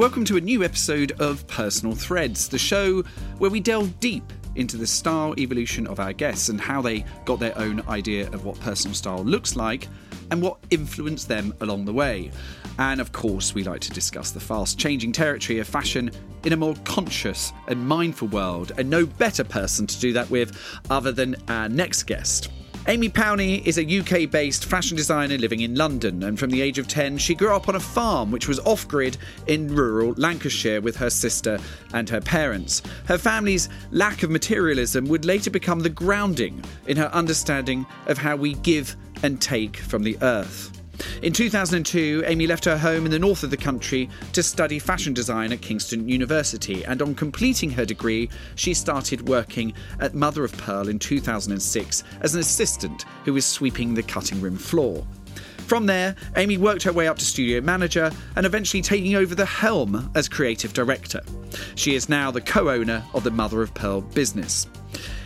Welcome to a new episode of Personal Threads, the show where we delve deep into the style evolution of our guests and how they got their own idea of what personal style looks like and what influenced them along the way. And of course, we like to discuss the fast changing territory of fashion in a more conscious and mindful world, and no better person to do that with other than our next guest. Amy Powney is a UK based fashion designer living in London, and from the age of 10, she grew up on a farm which was off grid in rural Lancashire with her sister and her parents. Her family's lack of materialism would later become the grounding in her understanding of how we give and take from the earth. In 2002, Amy left her home in the north of the country to study fashion design at Kingston University, and on completing her degree, she started working at Mother of Pearl in 2006 as an assistant who was sweeping the cutting room floor. From there, Amy worked her way up to studio manager and eventually taking over the helm as creative director. She is now the co owner of the Mother of Pearl business.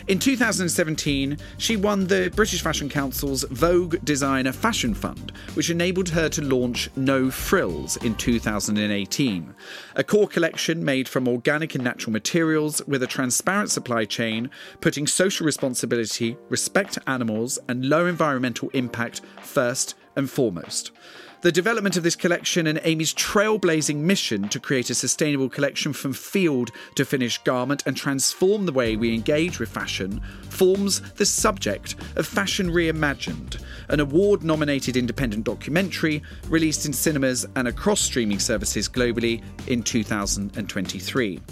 In 2017, she won the British Fashion Council's Vogue Designer Fashion Fund, which enabled her to launch No Frills in 2018, a core collection made from organic and natural materials with a transparent supply chain, putting social responsibility, respect to animals, and low environmental impact first and foremost. The development of this collection and Amy's trailblazing mission to create a sustainable collection from field to finished garment and transform the way we engage with fashion forms the subject of Fashion Reimagined, an award nominated independent documentary released in cinemas and across streaming services globally in 2023.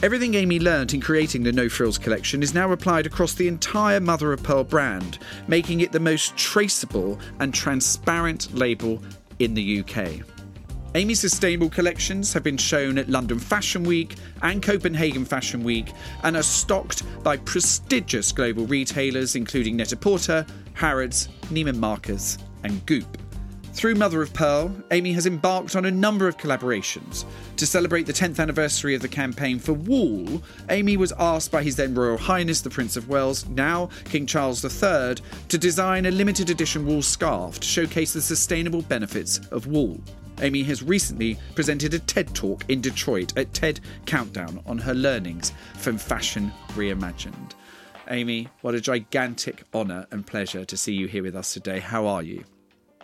Everything Amy learnt in creating the No Frills collection is now applied across the entire Mother of Pearl brand, making it the most traceable and transparent label in the UK. Amy's sustainable collections have been shown at London Fashion Week and Copenhagen Fashion Week and are stocked by prestigious global retailers including Net-a-Porter, Harrods, Neiman Marcus, and Goop. Through Mother of Pearl, Amy has embarked on a number of collaborations. To celebrate the 10th anniversary of the campaign for wool, Amy was asked by His then Royal Highness the Prince of Wales, now King Charles III, to design a limited edition wool scarf to showcase the sustainable benefits of wool. Amy has recently presented a TED talk in Detroit at TED Countdown on her learnings from Fashion Reimagined. Amy, what a gigantic honour and pleasure to see you here with us today. How are you?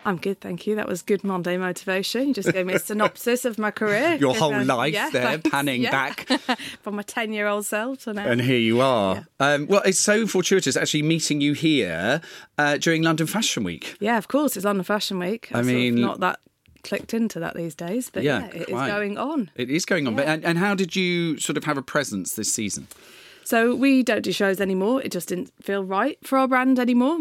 I'm good, thank you. That was good Monday motivation. You just gave me a synopsis of my career. Your whole um, life yeah, there, thanks. panning yeah. back. From my 10 year old self to now. And here you are. Yeah. Um, well, it's so fortuitous actually meeting you here uh, during London Fashion Week. Yeah, of course. It's London Fashion Week. I, I mean, not that clicked into that these days, but yeah, yeah it is going on. It is going on. But, and, and how did you sort of have a presence this season? So we don't do shows anymore. It just didn't feel right for our brand anymore.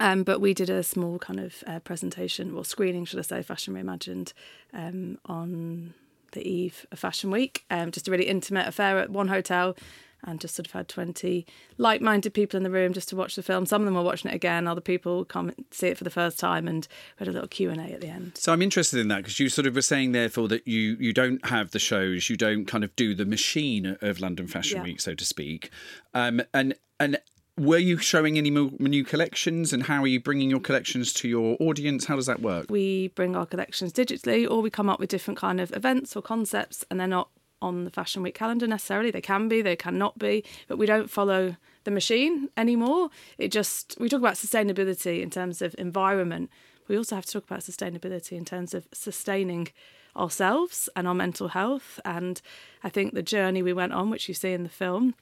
Um, but we did a small kind of uh, presentation, or screening, should I say, Fashion Reimagined, um, on the eve of Fashion Week. Um, just a really intimate affair at one hotel, and just sort of had 20 like minded people in the room just to watch the film. Some of them were watching it again, other people come see it for the first time, and we had a little Q&A at the end. So I'm interested in that because you sort of were saying, therefore, that you, you don't have the shows, you don't kind of do the machine of London Fashion yeah. Week, so to speak. Um, and and were you showing any new collections and how are you bringing your collections to your audience? How does that work? We bring our collections digitally or we come up with different kind of events or concepts and they're not on the fashion week calendar necessarily. They can be they cannot be but we don't follow the machine anymore. It just we talk about sustainability in terms of environment. We also have to talk about sustainability in terms of sustaining ourselves and our mental health. And i think the journey we went on which you see in the film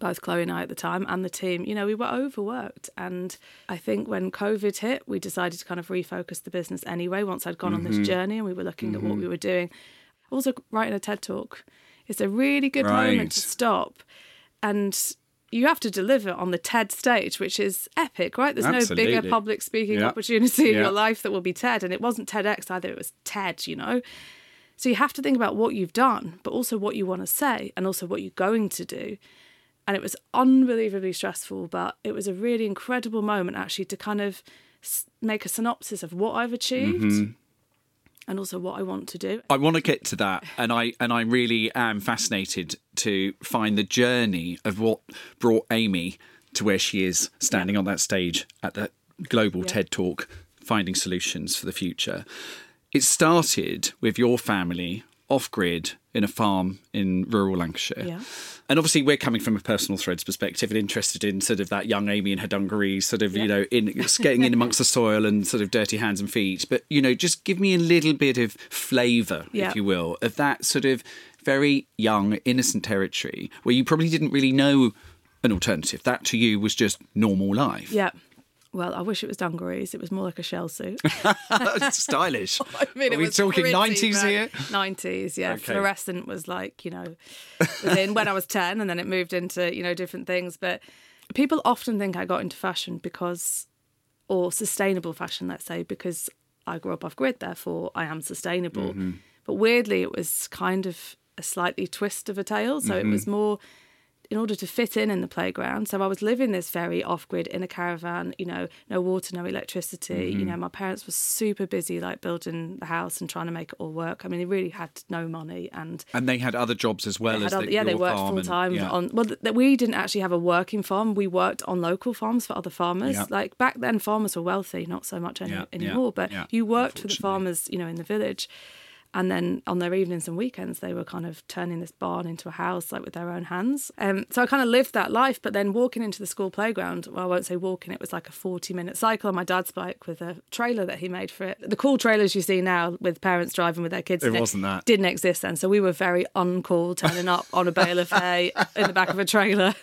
both Chloe and I at the time and the team, you know, we were overworked. And I think when COVID hit, we decided to kind of refocus the business anyway, once I'd gone mm-hmm. on this mm-hmm. journey and we were looking mm-hmm. at what we mm-hmm. were doing. Also, writing a TED talk is a really good right. moment to stop. And you have to deliver on the TED stage, which is epic, right? There's Absolutely. no bigger public speaking yep. opportunity in yep. your life that will be TED. And it wasn't TEDx either, it was TED, you know? So you have to think about what you've done, but also what you want to say and also what you're going to do and it was unbelievably stressful but it was a really incredible moment actually to kind of make a synopsis of what i've achieved mm-hmm. and also what i want to do i want to get to that and i and i really am fascinated to find the journey of what brought amy to where she is standing yeah. on that stage at the global yeah. ted talk finding solutions for the future it started with your family off grid in a farm in rural Lancashire. Yeah. And obviously, we're coming from a personal threads perspective and interested in sort of that young Amy in her dungarees, sort of, you know, in getting in amongst the soil and sort of dirty hands and feet. But, you know, just give me a little bit of flavour, Yeah. if you will, of that sort of very young, innocent territory where you probably didn't really know an alternative. That to you was just normal life. Yeah. Well, I wish it was dungarees. It was more like a shell suit. Stylish. I mean, Are we talking 90s here? Nineties, yeah. Okay. Fluorescent was like you know, within when I was ten, and then it moved into you know different things. But people often think I got into fashion because, or sustainable fashion, let's say, because I grew up off grid. Therefore, I am sustainable. Mm-hmm. But weirdly, it was kind of a slightly twist of a tale. So it Mm-hmm. was more in order to fit in in the playground. So I was living this very off grid in a caravan, you know, no water, no electricity. Mm-hmm. You know, my parents were super busy like building the house and trying to make it all work. I mean, they really had no money and And they had other jobs as well as other- the, yeah, they worked full time yeah. on. Well, th- we didn't actually have a working farm. We worked on local farms for other farmers. Yeah. Like back then, farmers were wealthy, not so much any, anymore. but you worked for the farmers, you know, in the village. And then on their evenings and weekends, they were kind of turning this barn into a house, like with their own hands. Um, so I kind of lived that life. But then walking into the school playground, well, I won't say walking, it was like a 40 minute cycle on my dad's bike with a trailer that he made for it. The cool trailers you see now with parents driving with their kids. It wasn't that. Didn't exist then. So we were very uncool, turning up on a bale of hay in the back of a trailer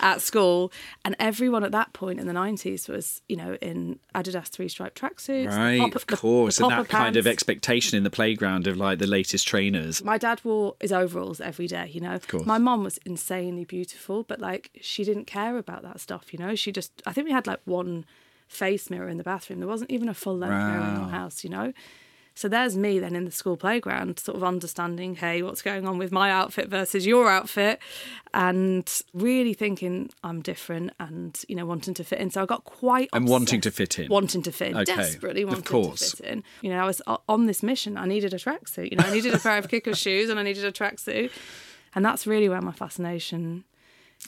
at school. And everyone at that point in the 90s was, you know, in Adidas three stripe tracksuits. Right, pop- of course. the and that popper kind of expectation in the playground of like the latest trainers. My dad wore his overalls every day, you know. Of course. My mom was insanely beautiful, but like she didn't care about that stuff, you know. She just, I think we had like one face mirror in the bathroom. There wasn't even a full length mirror in Wow. our house, you know. So there's me then in the school playground, sort of understanding, hey, what's going on with my outfit versus your outfit, and really thinking I'm different and you know wanting to fit in. So I got quite And wanting to fit in. wanting to fit in, Okay, desperately of wanting course. to fit in. You know, I was uh, on this mission. I needed a tracksuit. You know, I needed a pair of kicker shoes and I needed a tracksuit, and that's really where my fascination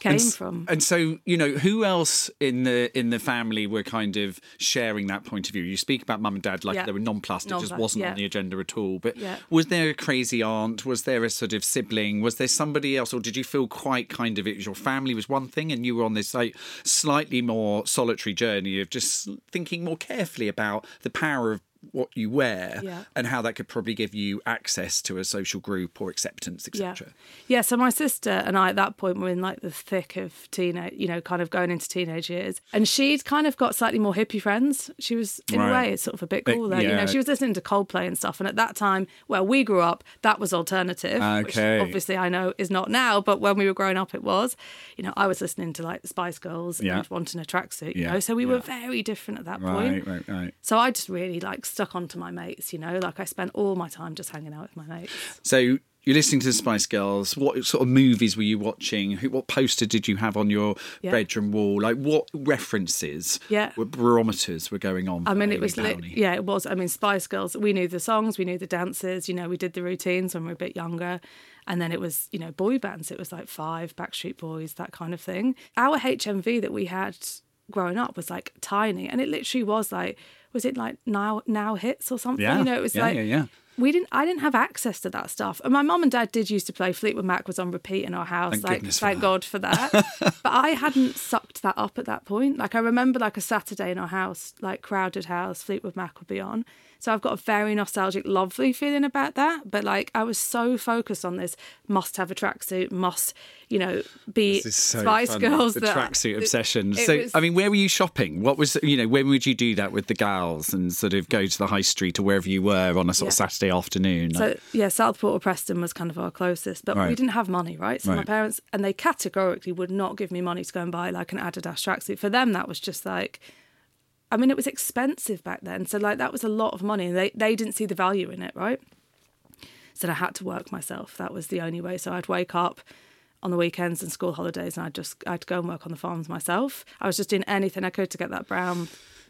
came and, from. And so, you know, who else in the in the family were kind of sharing that point of view? You speak about mum and dad like Yeah. they were nonplussed; it just wasn't yeah. on the agenda at all. But Yeah. was there a crazy aunt? Was there a sort of sibling? Was there somebody else, or did you feel quite kind of it was your family was one thing, and you were on this like slightly more solitary journey of just thinking more carefully about the power of what you wear Yeah. and how that could probably give you access to a social group or acceptance, etc. Yeah, yeah. so my sister and I at that point were in like the thick of teenage, you know, kind of going into teenage years. And she'd kind of got slightly more hippie friends. She was, in Right. a way, it's sort of a bit cooler. You yeah. know, she was listening to Coldplay and stuff. And at that time, where we grew up, that was alternative. Okay. Which obviously I know is not now, but when we were growing up, it was. You know, I was listening to like the Spice Girls and wanting a tracksuit, you Yeah, know. So we were very different at that point. Right, right, right. So I just really like stuck onto my mates, you know, like I spent all my time just hanging out with my mates. So you're listening to the Spice Girls. What sort of movies were you watching? What poster did you have on your Yeah. bedroom wall? Like what references? Yeah. were barometers were going on? I mean, it was Downey? yeah, it was. I mean, Spice Girls. We knew the songs, we knew the dances. You know, we did the routines when we were a bit younger, and then it was you know boy bands. It was like Five, Backstreet Boys, that kind of thing. Our HMV that we had growing up was like tiny, and it literally was like, was it like now now hits or something? Yeah, You know, it was yeah, like yeah, yeah. we didn't I didn't have access to that stuff. And my mum and dad did used to play Fleetwood Mac was on repeat in our house. Thank like goodness thank that. God for that. but I hadn't sucked that up at that point. Like I remember like a Saturday in our house, like crowded house, Fleetwood Mac would be on. So I've got a very nostalgic, lovely feeling about that. But like I was so focused on this must have a tracksuit, must, you know, be so Spice funny, Girls. The tracksuit obsession. it so, was- I mean, where were you shopping? What was, you know, when would you do that with the gals and sort of go to the high street or wherever you were on a sort of Saturday afternoon? So yeah, Southport or Preston was kind of our closest, but Right. we didn't have money, right? So my parents and they categorically would not give me money to go and buy like an Adidas tracksuit. For them, that was just like, I mean, it was expensive back then, so like that was a lot of money, and they they didn't see the value in it, right? So I had to work myself. That was the only way. So I'd wake up on the weekends and school holidays, and I'd just I'd go and work on the farms myself. I was just doing anything I could to get that brown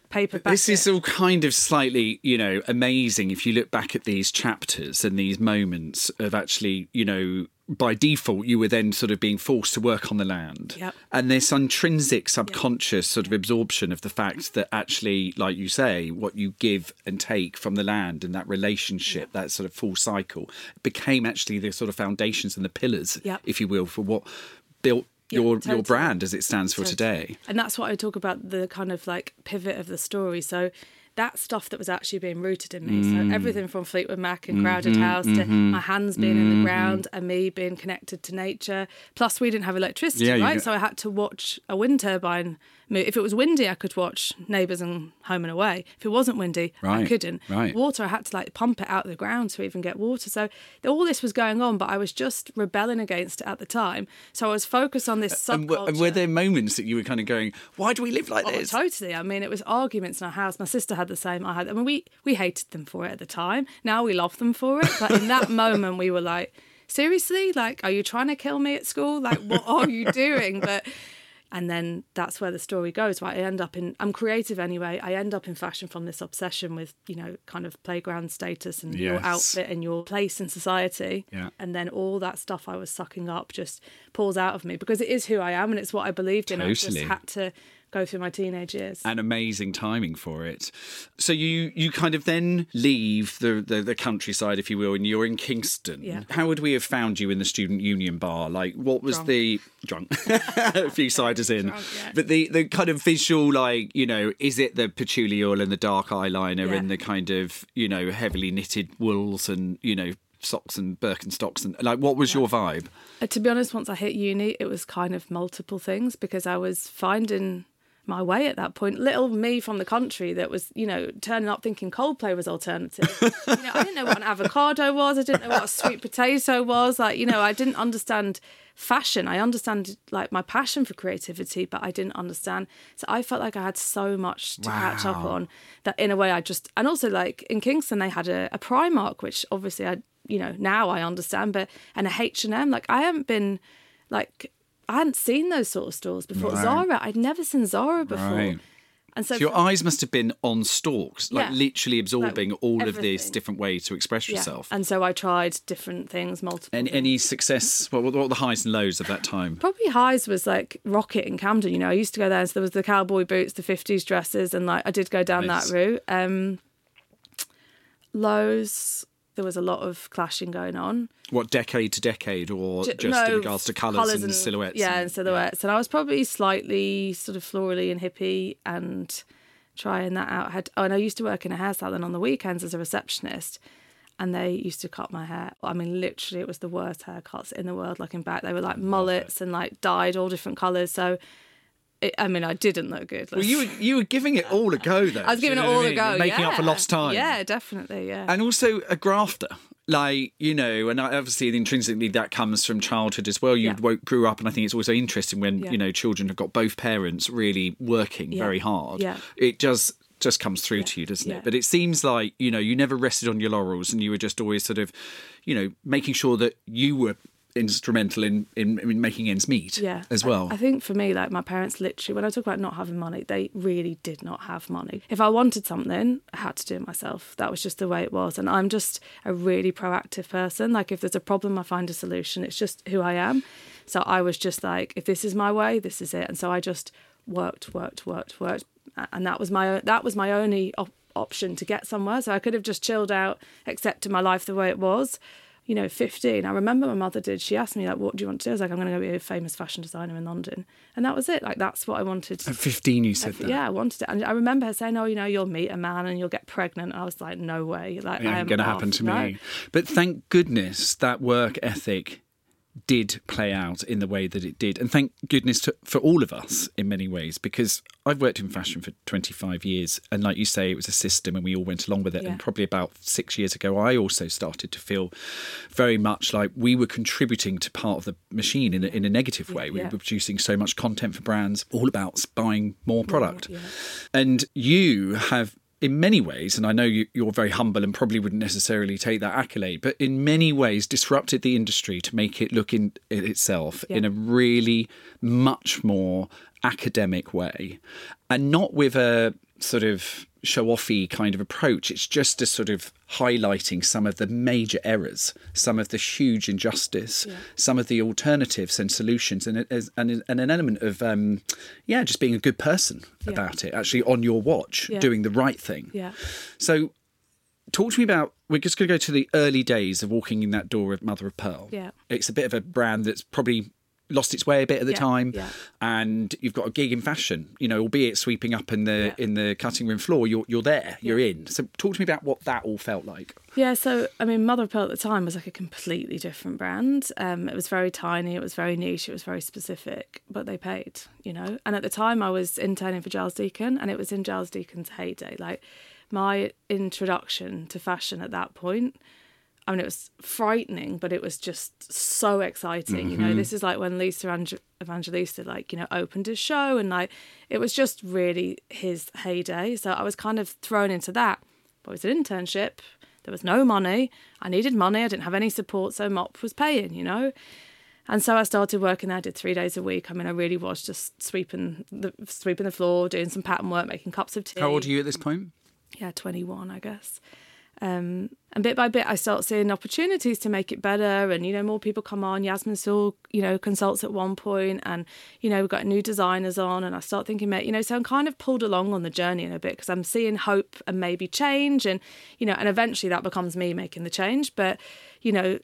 paper back. This is all kind of slightly, you know, amazing if you look back at these chapters and these moments of actually, you know, by default you were then sort of being forced to work on the land. Yep. And this intrinsic subconscious sort of absorption of the fact mm-hmm. that actually, like you say, what you give and take from the land and that relationship, that sort of full cycle, became actually the sort of foundations and the pillars, Yep. if you will, for what built Yeah, your totally. your brand as it stands for today. And that's what I talk about the kind of like pivot of the story. So that stuff that was actually being rooted in me. Mm. So everything from Fleetwood Mac and Crowded Mm-hmm, House to my hands being in the ground and me being connected to nature. Plus, we didn't have electricity, Yeah, right? So I had to watch a wind turbine. If it was windy, I could watch Neighbours and Home and Away. If it wasn't windy, I couldn't. right. Water, I had to like pump it out of the ground to even get water. So all this was going on, but I was just rebelling against it at the time. So I was focused on this And, were- and were there moments that you were kind of going, "Why do we live like Oh, this?" totally. I mean, it was arguments in our house. My sister had the same. I had. I mean, we we hated them for it at the time. Now we love them for it. But in that moment, we were like, seriously, like, are you trying to kill me at school? Like, what are you doing? But and then that's where the story goes. Right, I end up in. I'm creative anyway. I end up in fashion from this obsession with you know kind of playground status and your outfit and your place in society. Yeah. And then all that stuff I was sucking up just pulls out of me because it is who I am and it's what I believed in. I just had to go through my teenage years. and amazing timing for it. So you you kind of then leave the, the, the countryside, if you will, and you're in Kingston. Yeah. How would we have found you in the student union bar? Like, what was Drunk. the drunk? a few ciders in, Drunk, yeah. but the the kind of visual, like you know, is it the patchouli oil and the dark eyeliner Yeah. and the kind of you know heavily knitted wools and you know socks and Birkenstocks and like what was your vibe? Uh, to be honest, once I hit uni, it was kind of multiple things because I was finding my way at that point. Little me from the country that was, you know, turning up thinking Coldplay was alternative. you know, I didn't know what an avocado was. I didn't know what a sweet potato was. Like, you know, I didn't understand fashion. I understand like my passion for creativity, but I didn't understand. So I felt like I had so much to catch up on that in a way I just and also like in Kingston they had a, a Primark, which obviously I you know now I understand, but and a H and M. Like I haven't been like I hadn't seen those sort of stores before. Right. Zara, I'd never seen Zara before. Right. And so, So your for- eyes must have been on stalks, like Yeah. literally absorbing all of these everything. different ways to express yeah. yourself. And so I tried different things, multiple. And things. any success? What, what were the highs and lows of that time? Probably highs was like Rocket in Camden. You know, I used to go there. So there was the cowboy boots, the fifties dresses, and like I did go down Nice. that route. Um, lows, there was a lot of clashing going on. What decade to decade, or Ju- just in regards to colours, colours and, silhouettes? Yeah, and- and silhouettes. And I was probably slightly sort of florally and hippie and trying that out. I had oh, and I used to work in a hair salon on the weekends as a receptionist. And they used to cut my hair. I mean, literally, it was the worst haircuts in the world. Looking back, they were like mullets and like dyed all different colours. So, it, I mean, I didn't look good. Well, you were you were giving it all a go, though. I was giving it all I a mean? go, making up for lost time. Yeah, definitely. Yeah. and also a grafter. Like you know, and obviously intrinsically that comes from childhood as well. You Yeah. grew up, and I think it's also interesting when Yeah. you know children have got both parents really working Yeah. very hard. Yeah. it just just comes through to you, doesn't Yeah. it? But it seems like you know you never rested on your laurels, and you were just always sort of, you know, making sure that you were instrumental in in, in making ends meet. yeah. as I- well. I, think for me like my parents literally when i talk about not having money they really did not have money. If i wanted something i had to do it myself. That was just the way it was. And i'm just a really proactive person. Like if there's a problem i find a solution. It's just who i am. So i was just like if this is my way this is it. And so i just worked worked worked worked. And that was my that was my only op- option to get somewhere. So i could have just chilled out accepted my life the way it was you know, 15, I remember my mother did. She asked me, like, what do you want to do? I was like, I'm going to go be a famous fashion designer in London. And that was it. Like, that's what I wanted. At fifteen, you said that. Yeah, I wanted it. And I remember her saying, oh, you know, you'll meet a man and you'll get pregnant. I was like, no way. Like, It ain't going to happen to No. me. But thank goodness that work ethic did play out in the way that it did. And thank goodness to, for all of us in many ways, because I've worked in fashion for 25 years. And like you say, it was a system and we all went along with it. Yeah. And probably about six years ago, I also started to feel very much like we were contributing to part of the machine in a, in a negative way. We were producing so much content for brands, all about buying more product. yeah. And you have, in many ways, and I know you, you're very humble and probably wouldn't necessarily take that accolade, but in many ways disrupted the industry to make it look in, in itself in a really much more academic way and not with a sort of show offy kind of approach. It's just a sort of highlighting some of the major errors, some of the huge injustice, Yeah. some of the alternatives and solutions, and, and, and an element of, um, yeah, just being a good person Yeah. about it, actually on your watch, Yeah. doing the right thing. Yeah. So, talk to me about. We're just going to go to the early days of walking in that door of Mother of Pearl. Yeah. It's a bit of a brand that's probably lost its way a bit at the Yeah, time, yeah. and you've got a gig in fashion. You know, albeit sweeping up in the Yeah. in the cutting room floor, you're you're there, you're in. So, talk to me about what that all felt like. Yeah, so I mean, Mother of Pearl at the time was like a completely different brand. Um, it was very tiny, it was very niche, it was very specific, but they paid, you know. And at the time, I was interning for Giles Deacon, and it was in Giles Deacon's heyday. Like my introduction to fashion at that point. I mean, it was frightening, but it was just so exciting. You know, mm-hmm. this is like when Lisa Ange- Evangelista, like, you know, opened his show, and like, it was just really his heyday. So I was kind of thrown into that. But it was an internship. There was no money. I needed money. I didn't have any support, so Mop was paying, you know. And so I started working there. I did three days a week. I mean, I really was just sweeping the sweeping the floor, doing some pattern work, making cups of tea. How old are you at this point? Yeah, twenty one, I guess. Um, and bit by bit, I start seeing opportunities to make it better, and you know, more people come on. Yasmin Sewell, you know, consults at one point, and you know, we've got new designers on, and I start thinking, you know, so I'm kind of pulled along on the journey in a bit because I'm seeing hope and maybe change, and you know, and eventually that becomes me making the change. But you know,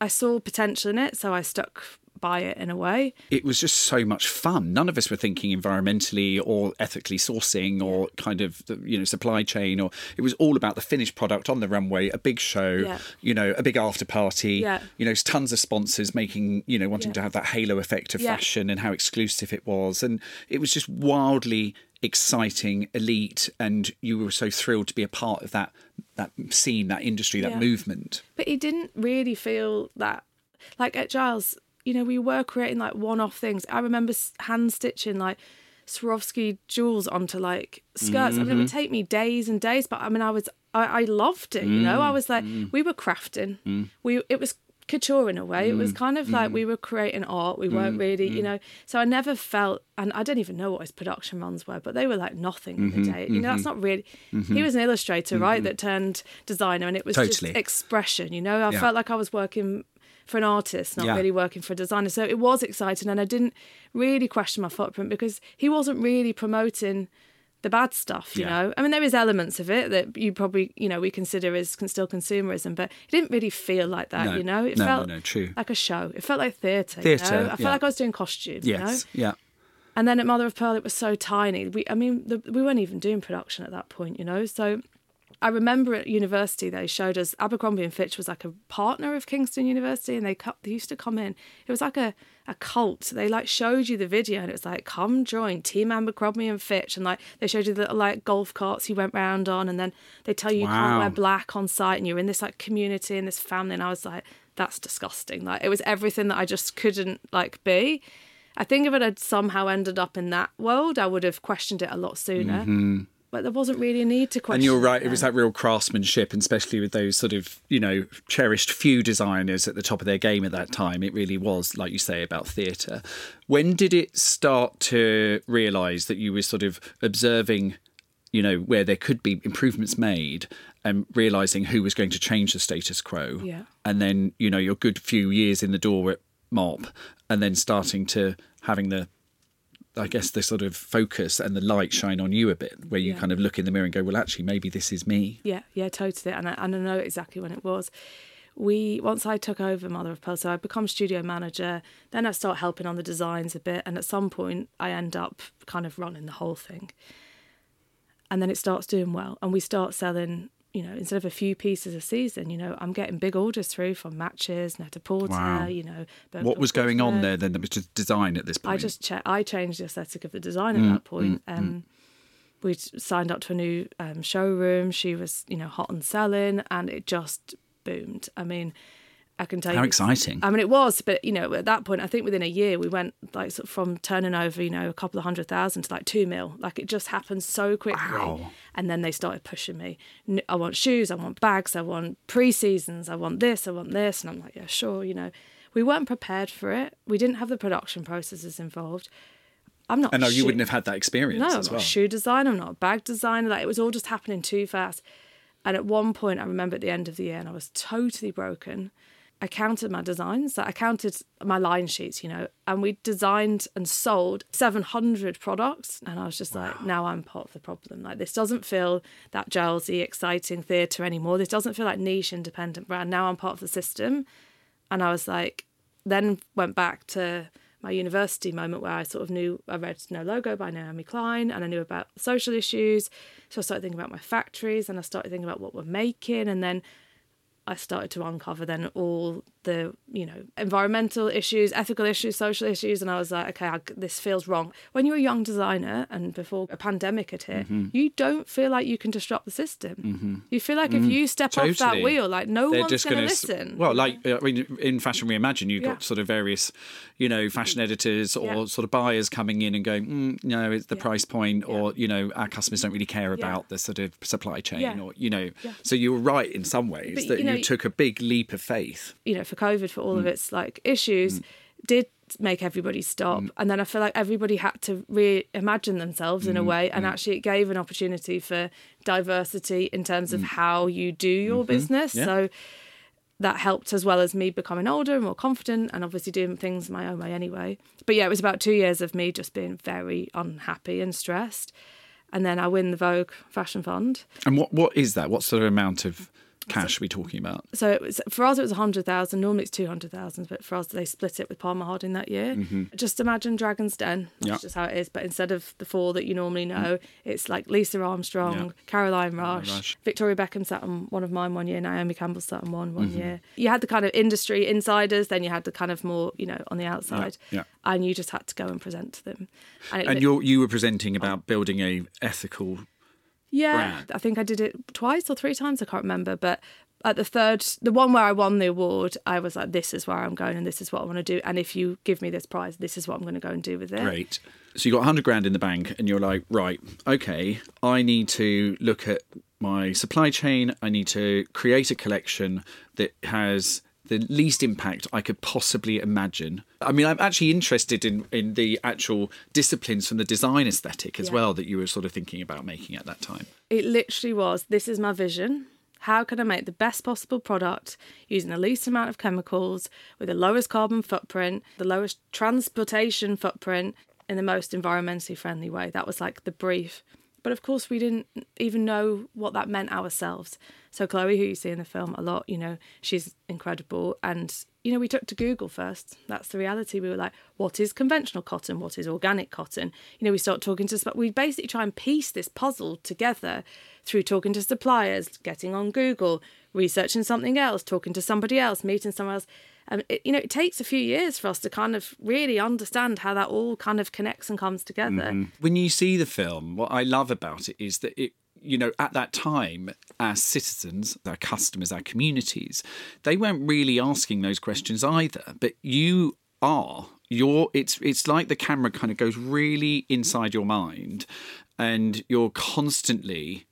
I saw potential in it, so I stuck by it in a way. It was just so much fun. None of us were thinking environmentally or ethically sourcing or kind of you know supply chain or it was all about the finished product on the runway, a big show, Yeah. you know, a big after party, Yeah. you know, tons of sponsors making, you know, wanting Yeah. to have that halo effect of fashion and how exclusive it was and it was just wildly exciting, elite and you were so thrilled to be a part of that that scene, that industry, that Yeah. movement. But he didn't really feel that. Like at Giles, you know, we were creating like one off things. I remember hand stitching like Swarovski jewels onto like skirts. I mean, it would mm-hmm. take me days and days, but I mean, I was, I, I loved it, you know? I was like, mm-hmm. we were crafting. Mm. We, it was couture in a way. It was mm. kind of like mm. we were creating art. We weren't really, you know. So I never felt, and I don't even know what his production runs were, but they were like nothing in the mm-hmm. day. You know, that's not really. He was an illustrator, right? That turned designer, and it was Totally. just expression. You know, I Yeah. felt like I was working for an artist, not Yeah. really working for a designer. So it was exciting, and I didn't really question my footprint because he wasn't really promoting the bad stuff. You Yeah. know, I mean, there is elements of it that you probably, you know, we consider as con- still consumerism, but it didn't really feel like that. No. You know, it No, no, felt no, true. like a show. It felt like theatre. Theatre, You know? I felt like I was doing costumes. You know? Yes. Yeah. And then at Mother of Pearl, it was so tiny. We, I mean, the, we weren't even doing production at that point, you know. So I remember at university they showed us Abercrombie and Fitch was like a partner of Kingston University, and they they used to come in. It was like a a cult. They like showed you the video, and it was like, come join Team Abercrombie and Fitch, and like they showed you the like golf carts he went round on, and then they tell you you can't wear black on site, and you're in this like community and this family, and I was like, that's disgusting. Like it was everything that I just couldn't like be. I think if it had somehow ended up in that world, I would have questioned it a lot sooner. Mm-hmm. But there wasn't really a need to question. And you're right, it was that real craftsmanship, and especially with those sort of, you know, cherished few designers at the top of their game at that time. It really was, like you say, about theatre. When did it start to realise that you were sort of observing, you know, where there could be improvements made and realising who was going to change the status quo? Yeah. And then, you know, your good few years in the door at MOP and then starting to having the I guess the sort of focus and the light shine on you a bit, where you Yeah. kind of look in the mirror and go, "Well, actually, maybe this is me." Yeah, yeah, totally. And I, and I know exactly when it was. We once I took over Mother of Pearl, so I become studio manager. Then I start helping on the designs a bit, and at some point I end up kind of running the whole thing. And then it starts doing well, and we start selling. You know, instead of a few pieces a season, you know, I'm getting big orders through from Matches, Net-a-Porter. Wow. You know, What was going on there then? That was just design at this point. I just che- I changed the aesthetic of the design Mm, at that point. Um, we signed up to a new um, showroom. She was, you know, hot and selling, and it just boomed. I mean, I can tell How you. exciting! I mean, it was, but you know, at that point, I think within a year, we went like sort of from turning over, you know, a couple of hundred thousand to like two mil. Like it just happened so quickly. Wow. And then they started pushing me. I want shoes, I want bags, I want pre seasons, I want this, I want this, and I'm like, yeah, sure. You know, we weren't prepared for it. We didn't have the production processes involved. I'm not. And no, you wouldn't have had that experience No, I'm not well. a shoe designer. I'm not a bag designer. Like it was all just happening too fast. And at one point, I remember at the end of the year, and I was totally broken. I counted my designs. Like I counted my line sheets, you know, and we designed and sold 700 products. And I was just like, now I'm part of the problem. Like this doesn't feel that gelsy, exciting theatre anymore. This doesn't feel like niche, independent brand. Now I'm part of the system. And I was like, then went back to my university moment where I sort of knew I read No Logo by Naomi Klein and I knew about social issues. So I started thinking about my factories and I started thinking about what we're making and then I started to uncover then all the you know environmental issues, ethical issues, social issues, and I was like, okay, I, this feels wrong. When you're a young designer and before a pandemic had hit, Mm-hmm. you don't feel like you can disrupt the system. You feel like if you step off that. Wheel, like no They're one's going to listen. Well, like I mean, in Fashion Reimagine, you've Yeah. got sort of various, you know, fashion editors or Yeah. sort of buyers coming in and going, mm, no, it's the Yeah. price point, or you know, our customers don't really care about the sort of supply chain, or you know. So you were right in some ways But, that you know, you took a big leap of faith. you know, for COVID, for all Mm. of its like issues, did make everybody stop. Mm. And then I feel like everybody had to reimagine themselves in a Mm, way, and actually it gave an opportunity for diversity in terms Mm. of how you do your business. Mm-hmm. Yeah. So that helped as well as me becoming older and more confident and obviously doing things my own way anyway. But yeah, it was about two years of me just being very unhappy and stressed. And then I win the Vogue Fashion Fund. And what what is that? What sort of amount of cash are we talking about? So it was for us it was a hundred thousand. Normally it's two hundred thousand, but for us they split it with Palmer Harding that year. Just imagine Dragon's Den. That's Mm-hmm. Yeah. just how it is. But instead of the four that you normally know, it's like Lisa Armstrong, Yeah. Caroline Rush, Rush. Victoria Beckham sat on one of mine one year, Naomi Campbell sat on one Mm-hmm. one year. You had the kind of industry insiders, then you had the kind of more, you know, on the outside. yeah. And you just had to go and present to them. And, it, And you you were presenting about building a ethical. Yeah, brand. I think I did it twice or three times. I can't remember, but at the third, the one where I won the award, I was like, "This is where I'm going, and this is what I want to do. And if you give me this prize, this is what I'm going to go and do with it." Great. So you got 100 grand in the bank, and you're like, right, okay, I need to look at my supply chain. I need to create a collection that has the least impact I could possibly imagine. I mean, I'm actually interested in, in the actual disciplines from the design aesthetic as Yeah. well that you were sort of thinking about making at that time. It literally was. This is my vision. How can I make the best possible product using the least amount of chemicals, with the lowest carbon footprint, the lowest transportation footprint, in the most environmentally friendly way? That was like the brief. But of course, we didn't even know what that meant ourselves. So, Chloe, who you see in the film a lot, you know, she's incredible. And, you know, we took to Google first. That's the reality. We were like, what is conventional cotton? What is organic cotton? You know, we start talking to, we basically try and piece this puzzle together through talking to suppliers, getting on Google, researching something else, talking to somebody else, meeting someone else. Um, it, you know, it takes a few years for us to kind of really understand how that all kind of connects and comes together. When you see the film, what I love about it is that it you know, at that time, our citizens, our customers, our communities, they weren't really asking those questions either. But you are. You're it's it's like the camera kind of goes really inside your mind and you're constantly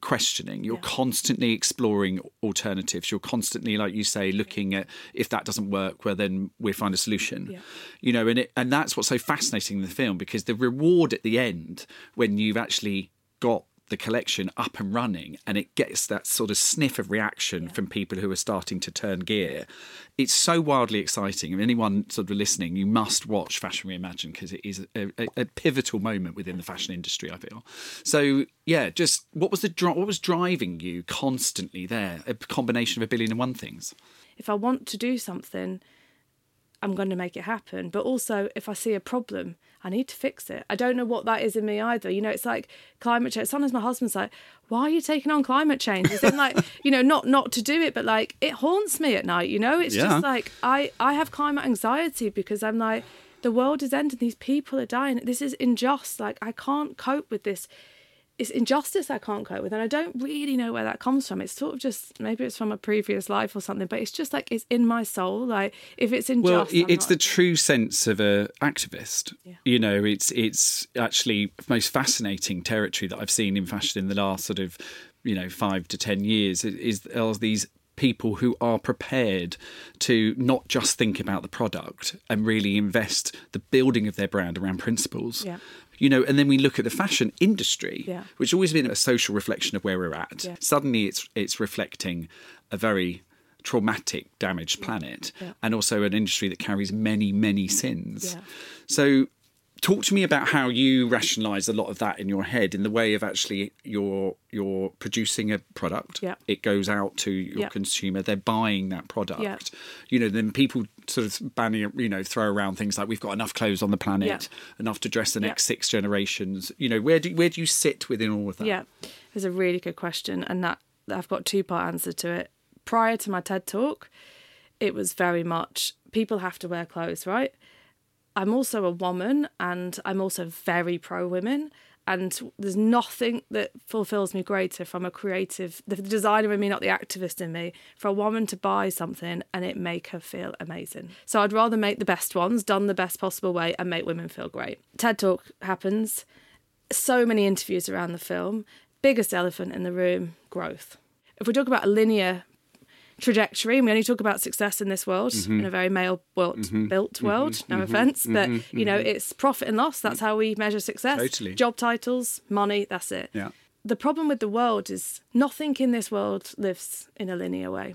questioning. You're constantly exploring alternatives. You're constantly like you say looking at if that doesn't work well then we'll find a solution. Yeah. you know and it and that's what's so fascinating in the film because the reward at the end when you've actually got the collection up and running and it gets that sort of sniff of reaction from people who are starting to turn gear it's so wildly exciting. And anyone sort of listening you must watch fashion reimagined because it is a, a, a pivotal moment within the fashion industry i feel. So yeah just what was the what was driving you constantly there? A combination of a billion and one things. If I want to do something, I'm going to make it happen. But also, if I see a problem, I need to fix it. I don't know what that is in me either. You know, it's like climate change. Sometimes my husband's like, "Why are you taking on climate change?" It's like, you know, not not to do it, but like it haunts me at night. You know, it's Yeah. just like I I have climate anxiety because I'm like, the world is ending. These people are dying. This is unjust. Like I can't cope with this it's injustice I can't cope with, and I don't really know where that comes from. It's sort of just maybe it's from a previous life or something, but it's just like it's in my soul. Like if it's unjust, Well, it's not- the true sense of a activist. You know, it's it's actually most fascinating territory that I've seen in fashion in the last sort of you know five to ten years. Is, is these people who are prepared to not just think about the product and really invest the building of their brand around principles. Yeah. You know, and then we look at the fashion industry, Yeah. which has always been a social reflection of where we're at. Yeah. Suddenly, it's it's reflecting a very traumatic, damaged planet, Yeah. and also an industry that carries many, many sins. So, talk to me about how you rationalise a lot of that in your head in the way of actually you're you're producing a product. Yeah. It goes out to your Yeah. consumer. They're buying that product. Yeah. You know, then people sort of banning, you know, throw around things like we've got enough clothes on the planet, Yeah. enough to dress the Yeah. next six generations. You know, where do where do you sit within all of that? Yeah, it's a really good question, and that I've got two part answer to it. Prior to my TED talk, it was very much people have to wear clothes, right? I'm also a woman, and I'm also very pro women. And there's nothing that fulfills me greater from a creative, the designer in me, not the activist in me, for a woman to buy something and it make her feel amazing. So I'd rather make the best ones, done the best possible way, and make women feel great. TED Talk happens so many interviews around the film. Biggest elephant in the room growth. If we talk about a linear trajectory, and we only talk about success in this world, Mm-hmm. in a very male built, mm-hmm. Mm-hmm. built mm-hmm. world, no offense, but you know, it's profit and loss. That's how we measure success. Totally. Job titles, money, that's it. Yeah. The problem with the world is nothing in this world lives in a linear way.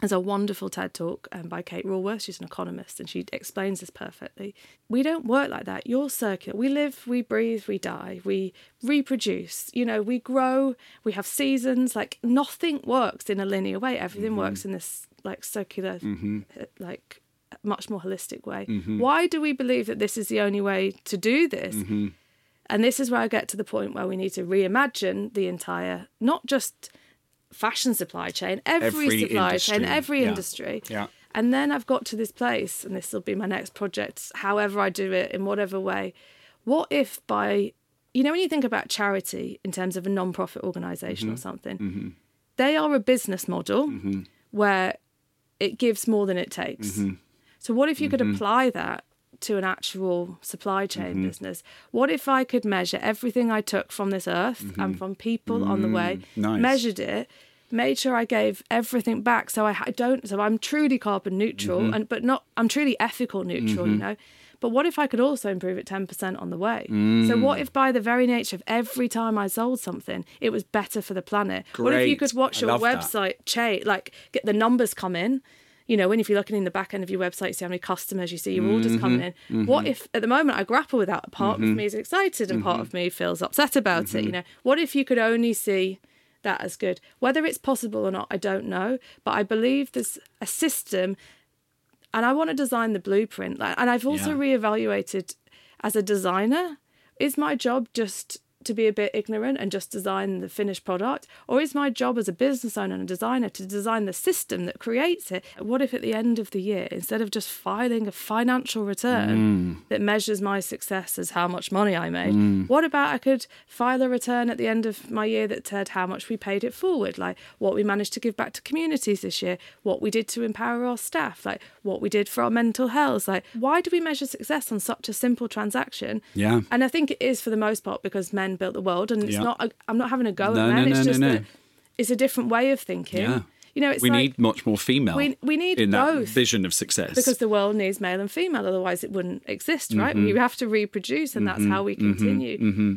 There's a wonderful TED talk um, by Kate Raworth. She's an economist and she explains this perfectly. We don't work like that. You're circular. We live, we breathe, we die, we reproduce. You know, we grow, we have seasons. Like nothing works in a linear way. Everything works in this like circular, uh, like much more holistic way. Why do we believe that this is the only way to do this? And this is where I get to the point where we need to reimagine the entire, not just fashion supply chain, every, Every supply chain, every yeah. industry. Yeah. And then I've got to this place, and this will be my next project, however I do it, in whatever way. What if by, you know, when you think about charity in terms of a non profit organization Mm-hmm. or something, they are a business model Mm-hmm. where it gives more than it takes. Mm-hmm. So, what if you could apply that to an actual supply chain Mm-hmm. business? What if I could measure everything I took from this earth Mm-hmm. and from people on the way, Mm, nice. measured it, made sure I gave everything back, so I, I don't, so I'm truly carbon neutral, Mm-hmm. and but not, I'm truly ethical neutral, you know. But what if I could also improve it 10% on the way? So, Mm. what if by the very nature of every time I sold something, it was better for the planet? What if you could watch I your that. website change, like get the numbers come in? You know, when if you're looking in the back end of your website, you see how many customers, you see your orders Mm-hmm. coming in. What if at the moment I grapple with that? A part of me is excited and Mm-hmm. part of me feels upset about it. You know, what if you could only see that as good? Whether it's possible or not, I don't know. But I believe there's a system and I want to design the blueprint. And I've also Yeah. reevaluated as a designer, is my job just to be a bit ignorant and just design the finished product? Or is my job as a business owner and a designer to design the system that creates it? What if at the end of the year, instead of just filing a financial return mm. that measures my success as how much money I made, mm. what about I could file a return at the end of my year that said how much we paid it forward, like what we managed to give back to communities this year, what we did to empower our staff, like what we did for our mental health. Like, why do we measure success on such a simple transaction? Yeah. And I think it is for the most part because men built the world, and it's Yeah. not. A, I'm not having a go No, at men. no, it's no, just no, no. that it's a different way of thinking. Yeah. You know, it's we like need much more female. we- we need in that both. vision of success because the world needs male and female, otherwise it wouldn't exist, right? Mm-hmm. We have to reproduce, and that's how mm-hmm. we mm-hmm. continue. Mm-hmm.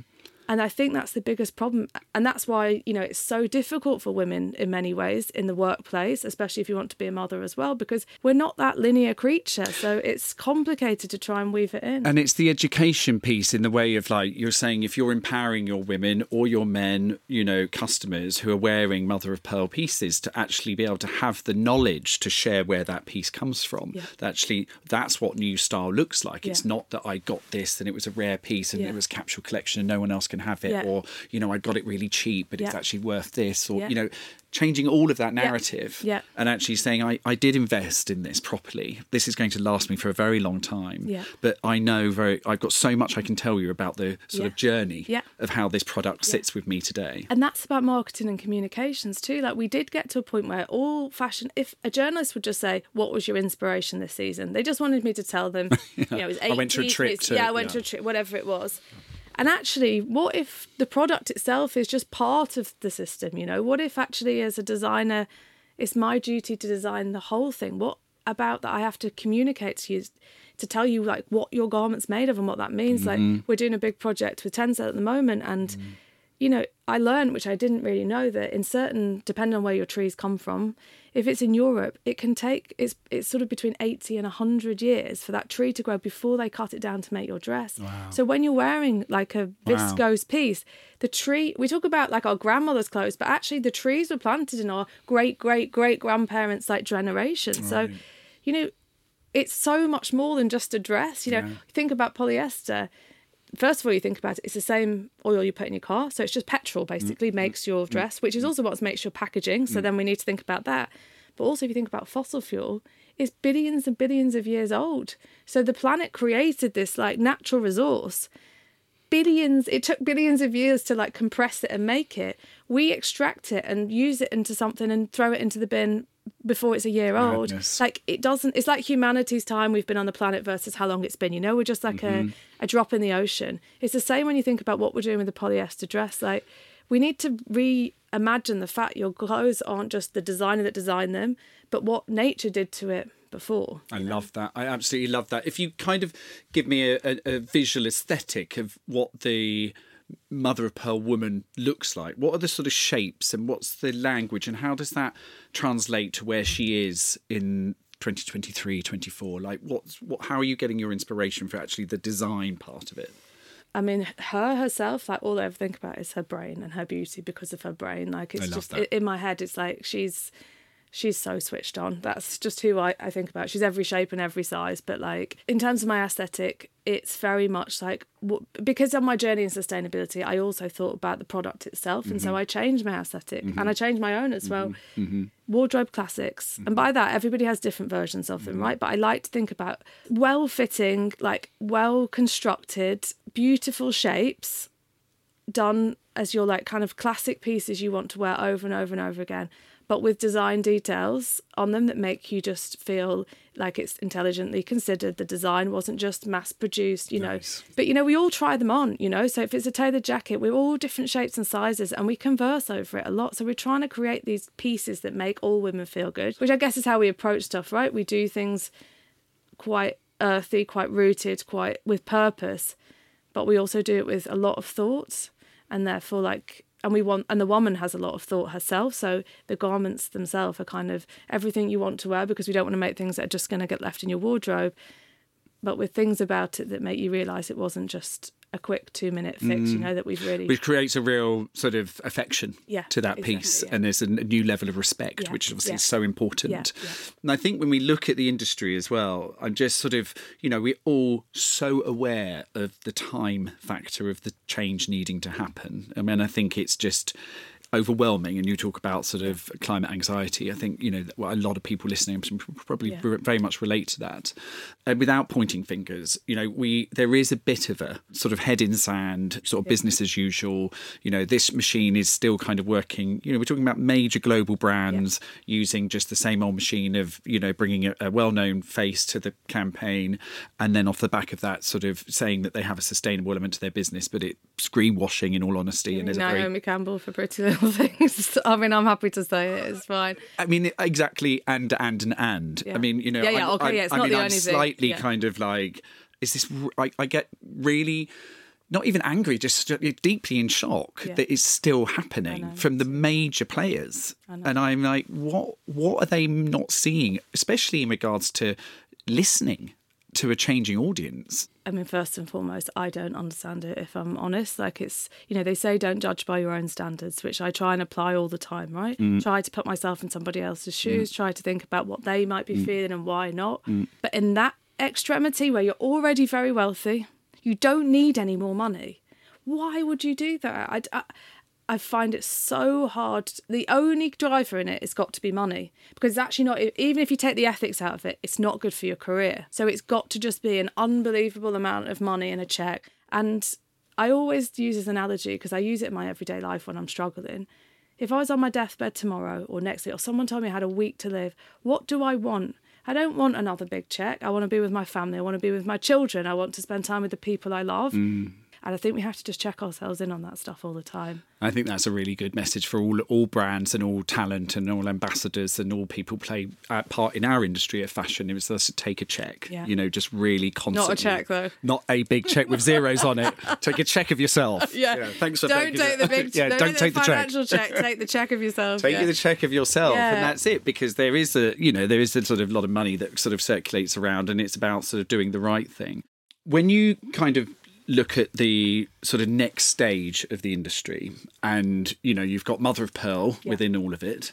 And I think that's the biggest problem. And that's why, you know, it's so difficult for women in many ways in the workplace, especially if you want to be a mother as well, because we're not that linear creature. So it's complicated to try and weave it in. And it's the education piece in the way of like you're saying if you're empowering your women or your men, you know, customers who are wearing mother of pearl pieces to actually be able to have the knowledge to share where that piece comes from. Yeah. That actually that's what new style looks like. It's not that I got this and it was a rare piece and Yeah. it was capsule collection and no one else can have it Yeah. or you know I got it really cheap but it's actually worth this or Yeah. you know changing all of that narrative Yeah. and actually saying I, I did invest in this properly this is going to last me for a very long time Yeah. but I know very I've got so much I can tell you about the sort Yeah. of journey Yeah. of how this product sits with me today. And that's about marketing and communications too. Like we did get to a point where all fashion, if a journalist would just say, "What was your inspiration this season?" They just wanted me to tell them, you know, it was eight I went to a trip to- yeah, I went yeah. to a trip, whatever it was. And actually, what if the product itself is just part of the system? You know, what if actually as a designer, it's my duty to design the whole thing. What about that I have to communicate to you to tell you like what your garment's made of and what that means. Mm-hmm. Like we're doing a big project with Tencel at the moment and Mm. You know, I learned, which I didn't really know, that in certain, depending on where your trees come from, if it's in Europe, it can take it's it's sort of between eighty and hundred years for that tree to grow before they cut it down to make your dress. So when you're wearing like a viscose piece, the tree we talk about like our grandmother's clothes, but actually the trees were planted in our great great great grandparents like generation. So, you know, it's so much more than just a dress. You know, you think about polyester first of all, you think about it, it's the same oil you put in your car. So it's just petrol basically mm. makes your mm. Mm. dress, which is also what makes your packaging. So then we need to think about that. But also, if you think about fossil fuel, it's billions and billions of years old. So the planet created this like natural resource. Billions, it took billions of years to like compress it and make it. We extract it and use it into something and throw it into the bin before it's a year old. Madness. Like it doesn't. It's like humanity's time we've been on the planet versus how long it's been. You know, we're just like a, mm-hmm. a drop in the ocean. It's the same when you think about what we're doing with the polyester dress. Like we need to reimagine the fact your clothes aren't just the designer that designed them, but what nature did to it before. I love that. I absolutely love that. If you kind of give me a, a, a visual aesthetic of what the mother of pearl woman looks like, what are the sort of shapes and what's the language and how does that translate to where she is in 2023 24 like what's what how are you getting your inspiration for actually the design part of it I mean, her herself, like all I ever think about is her brain and her beauty because of her brain. Like it's just that. in my head, it's like she's she's so switched on. That's just who I, I think about. She's every shape and every size. But like in terms of my aesthetic, it's very much like because on my journey in sustainability, I also thought about the product itself, and Mm-hmm. so I changed my aesthetic and I mm-hmm. changed my own as well. Mm-hmm. Mm-hmm. Wardrobe classics, and by that, everybody has different versions of them, right? But I like to think about well fitting, like well constructed, beautiful shapes done as your like kind of classic pieces you want to wear over and over and over again but with design details on them that make you just feel like it's intelligently considered. The design wasn't just mass produced you know. But you know we all try them on you know. So if it's a tailored jacket we're all different shapes and sizes and we converse over it a lot. So we're trying to create these pieces that make all women feel good which i guess is how we approach stuff right? We do things quite earthy quite rooted quite with purpose but we also do it with a lot of thought and therefore like and we want and the woman has a lot of thought herself so the garments themselves are kind of everything you want to wear because we don't want to make things that are just going to get left in your wardrobe. But with things about it that make you realize it wasn't just a quick two minute fix you mm. know that we've really which creates a real sort of affection Yeah, to that exactly, piece yeah. and there's a new level of respect Yeah, which obviously is so important. And i think when we look at the industry as well i'm just sort of you know we're all so aware of the time factor of the change needing to happen. I mean i think it's just overwhelming and you talk about sort of climate anxiety i think you know well, a lot of people listening probably Yeah. very much relate to that. And without pointing fingers you know we there is a bit of a sort of head in sand sort of business as usual. You know this machine is still kind of working. You know we're talking about major global brands using just the same old machine of you know bringing a, a well-known face to the campaign and then off the back of that sort of saying that they have a sustainable element to their business but it's greenwashing in all honesty and there's a very Naomi Campbell for Pretty Little Things. I mean, I'm happy to say it. It's fine. I mean, exactly, and and and and. Yeah. I mean, you know, Yeah, yeah, I'm, okay, I'm- yeah, it's I not mean, the I'm only thing, slightly yeah. kind of like, is this? I, I get really. Not even angry, just deeply in shock Yeah. that it's still happening from the major players, and I'm like, what? What are they not seeing, especially in regards to listening to a changing audience? I mean, first and foremost, I don't understand it if I'm honest. Like, it's, you know, they say don't judge by your own standards, which I try and apply all the time, right? Mm. Try to put myself in somebody else's mm. shoes, try to think about what they might be mm. feeling and why not. But in that extremity where you're already very wealthy, you don't need any more money. Why would you do that? I, I, I find it so hard. The only driver in it has got to be money because it's actually not, even if you take the ethics out of it, it's not good for your career. So it's got to just be an unbelievable amount of money in a check. And I always use this analogy because I use it in my everyday life when I'm struggling. If I was on my deathbed tomorrow or next week, or someone told me I had a week to live, what do I want? I don't want another big check. I want to be with my family. I want to be with my children. I want to spend time with the people I love. Mm. And I think we have to just check ourselves in on that stuff all the time. I think that's a really good message for all all brands and all talent and all ambassadors and all people play uh, part in our industry of fashion. It was just to take a check, Yeah. you know, just really constantly. Not a check, though. Not a big check with zeros on it. Take a check of yourself. Yeah. thanks for don't take it- the big. yeah, don't take the check. financial check. Take the check of yourself. Take yeah. the check of yourself, Yeah. and that's it. Because there is a, you know, there is a sort of lot of money that sort of circulates around, and it's about sort of doing the right thing. When you kind of look at the sort of next stage of the industry, and you know, you've got mother of pearl Yeah. within all of it.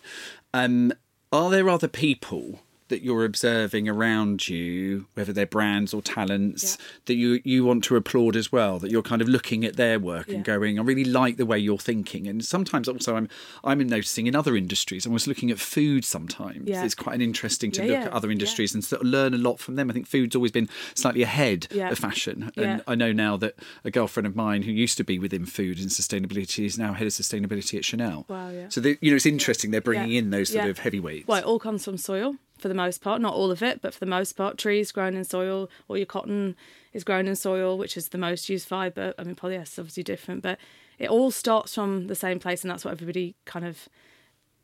Um, are there other people? That you're observing around you, whether they're brands or talents, Yeah. that you you want to applaud as well. That you're kind of looking at their work and going, I really like the way you're thinking. And sometimes also I'm I'm noticing in other industries, I'm was looking at food sometimes. Yeah. It's quite an interesting to Yeah, look yeah, at other yeah. industries and sort of learn a lot from them. I think food's always been slightly ahead Yeah. of fashion. Yeah. And I know now that a girlfriend of mine who used to be within food and sustainability is now head of sustainability at Chanel. Wow, yeah. So they, you know it's interesting they're bringing Yeah. in those sort Yeah. of heavyweights. Well, it all comes from soil for the most part. Not all of it, but for the most part, trees grown in soil. All your cotton is grown in soil, which is the most used fibre. I mean, polyester is obviously different, but it all starts from the same place, and that's what everybody kind of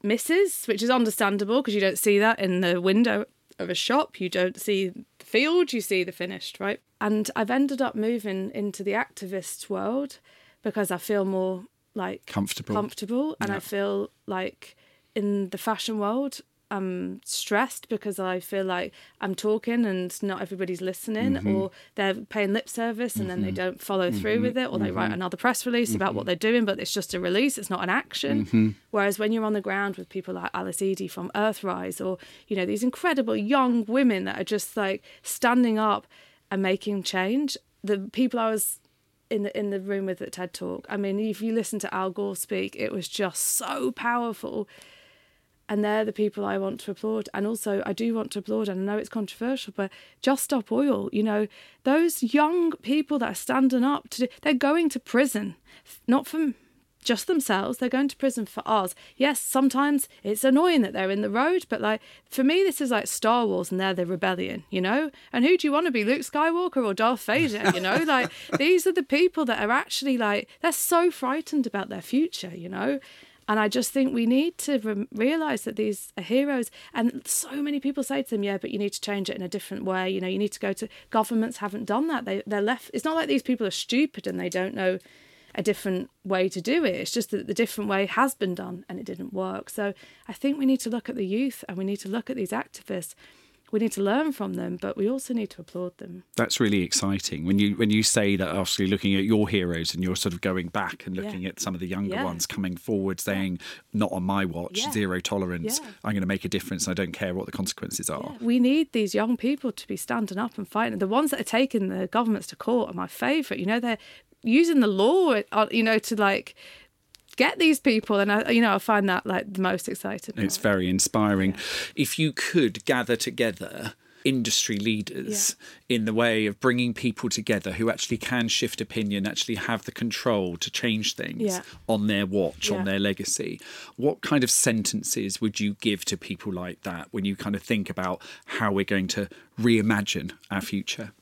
misses, which is understandable because you don't see that in the window of a shop. You don't see the field, you see the finished, right? And I've ended up moving into the activist world because I feel more like Comfortable. comfortable and Yeah. I feel like in the fashion world I'm stressed because I feel like I'm talking and not everybody's listening Mm-hmm. or they're paying lip service and then they don't follow through with it or they Mm-hmm. write another press release about what they're doing but it's just a release it's not an action Mm-hmm. whereas when you're on the ground with people like Alice Aedy from Earthrise or you know these incredible young women that are just like standing up and making change the people I was in the in the room with at TED Talk. I mean, if you listen to Al Gore speak, it was just so powerful. And they're the people I want to applaud. And also, I do want to applaud, and I know it's controversial, but Just Stop Oil, you know, those young people that are standing up to do, they're going to prison, not for just themselves, they're going to prison for us. Yes, sometimes it's annoying that they're in the road, but like, for me, this is like Star Wars and they're the rebellion, you know? And who do you want to be, Luke Skywalker or Darth Vader, you know? like, these are the people that are actually like, they're so frightened about their future, you know? And I just think we need to re- realize that these are heroes. And so many people say to them, yeah, but you need to change it in a different way. You know, you need to go to governments haven't done that. They, they're left. It's not like these people are stupid and they don't know a different way to do it. It's just that the different way has been done and it didn't work. So I think we need to look at the youth and we need to look at these activists. We need to learn from them, but we also need to applaud them. That's really exciting when you when you say that. Obviously, looking at your heroes and you're sort of going back and looking Yeah. at some of the younger Yeah. ones coming forward, saying, "Not on my watch, Yeah. zero tolerance. I'm going to make a difference. I don't care what the consequences are." We need these young people to be standing up and fighting. The ones that are taking the governments to court are my favourite. You know, they're using the law, uh, you know, to like get these people, and I, you know, I find that like the most exciting. It's part. very inspiring. If you could gather together industry leaders in the way of bringing people together who actually can shift opinion, actually have the control to change things Yeah. on their watch, Yeah. on their legacy, what kind of sentences would you give to people like that when you kind of think about how we're going to reimagine our future?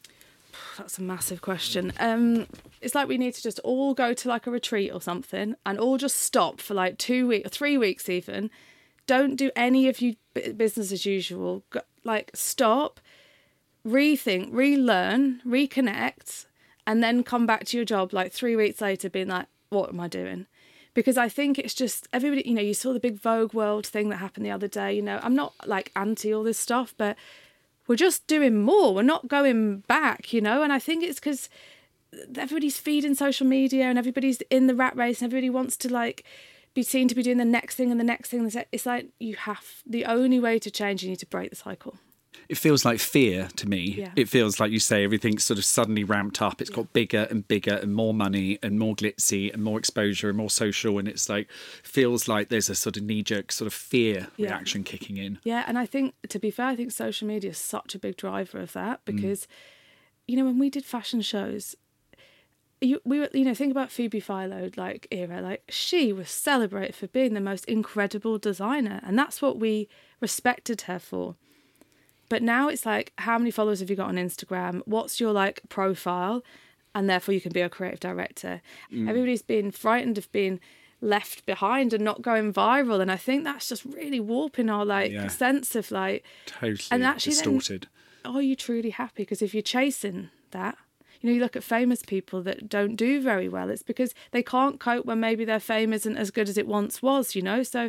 That's a massive question. Um, it's like we need to just all go to like a retreat or something, and all just stop for like two weeks, three weeks even. Don't do any of you bu- business as usual. Go, like stop, rethink, relearn, reconnect, and then come back to your job like three weeks later, being like, "What am I doing?" Because I think it's just everybody. You know, you saw the big Vogue World thing that happened the other day. You know, I'm not like anti all this stuff, but we're just doing more. We're not going back, you know. And I think it's because everybody's feeding social media and everybody's in the rat race and everybody wants to like be seen to be doing the next thing and the next thing. It's like you have the only way to change. You need to break the cycle. It feels like fear to me. Yeah. It feels like you say everything's sort of suddenly ramped up. It's got bigger and bigger and more money and more glitzy and more exposure and more social. And it's like, feels like there's a sort of knee jerk sort of fear Yeah. reaction kicking in. Yeah, and I think to be fair, I think social media is such a big driver of that Mm. because, you know, when we did fashion shows, you we were you know think about Phoebe Philo like era like she was celebrated for being the most incredible designer and that's what we respected her for. But now it's like how many followers have you got on Instagram? What's your like profile? and therefore you can be a creative director. Mm. Everybody's been frightened of being left behind and not going viral, and I think that's just really warping our like Yeah. sense of like, Totally And actually then- distorted. are you truly happy? Because if you're chasing that, you know, you look at famous people that don't do very well. It's because they can't cope when maybe their fame isn't as good as it once was. You know, so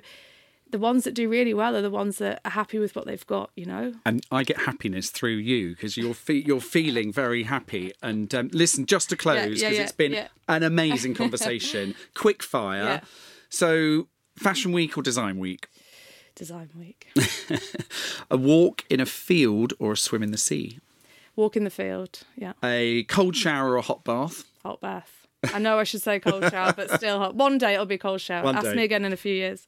the ones that do really well are the ones that are happy with what they've got. You know. and I get happiness through you because you're fe- you're feeling very happy. And um, listen, just to close because yeah, yeah, it's been yeah. an amazing conversation. Quick fire. Yeah. So, Fashion Week or Design Week? Design week. A walk in a field or a swim in the sea? Walk in the field. Yeah. A cold shower or a hot bath? Hot bath. I know I should say cold shower, but still hot. One day it'll be cold shower. One Ask day. me again in a few years.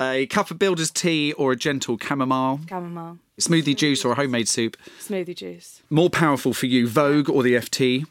A cup of builder's tea or a gentle chamomile? Chamomile. Smoothie juice or a homemade soup? Smoothie juice. More powerful for you, Vogue or the FT?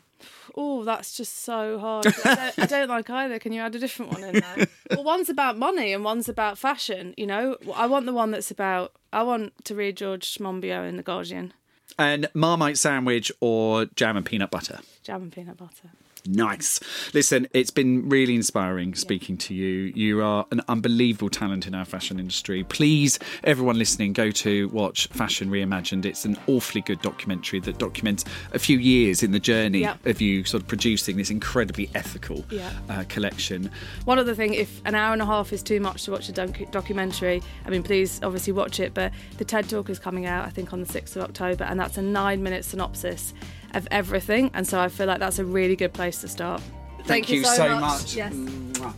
Oh, that's just so hard. I don't, I don't like either. Can you add a different one in there? well, one's about money and one's about fashion. You know, I want the one that's about. I want to read George Monbiot in The Guardian. And Marmite sandwich or jam and peanut butter? Jam and peanut butter. Nice. Listen, it's been really inspiring speaking to you. You are an unbelievable talent in our fashion industry. Please, everyone listening, go to watch Fashion Reimagined. It's an awfully good documentary that documents a few years in the journey Yep. of you sort of producing this incredibly ethical Yeah. uh, collection. One other thing, if an hour and a half is too much to watch a doc- documentary, I mean, please obviously watch it. But the TED Talk is coming out, I think, on the 6th of October, and that's a nine minute synopsis of everything. And so I feel like that's a really good place to start. Thank, you, so much. Yes. Mwah.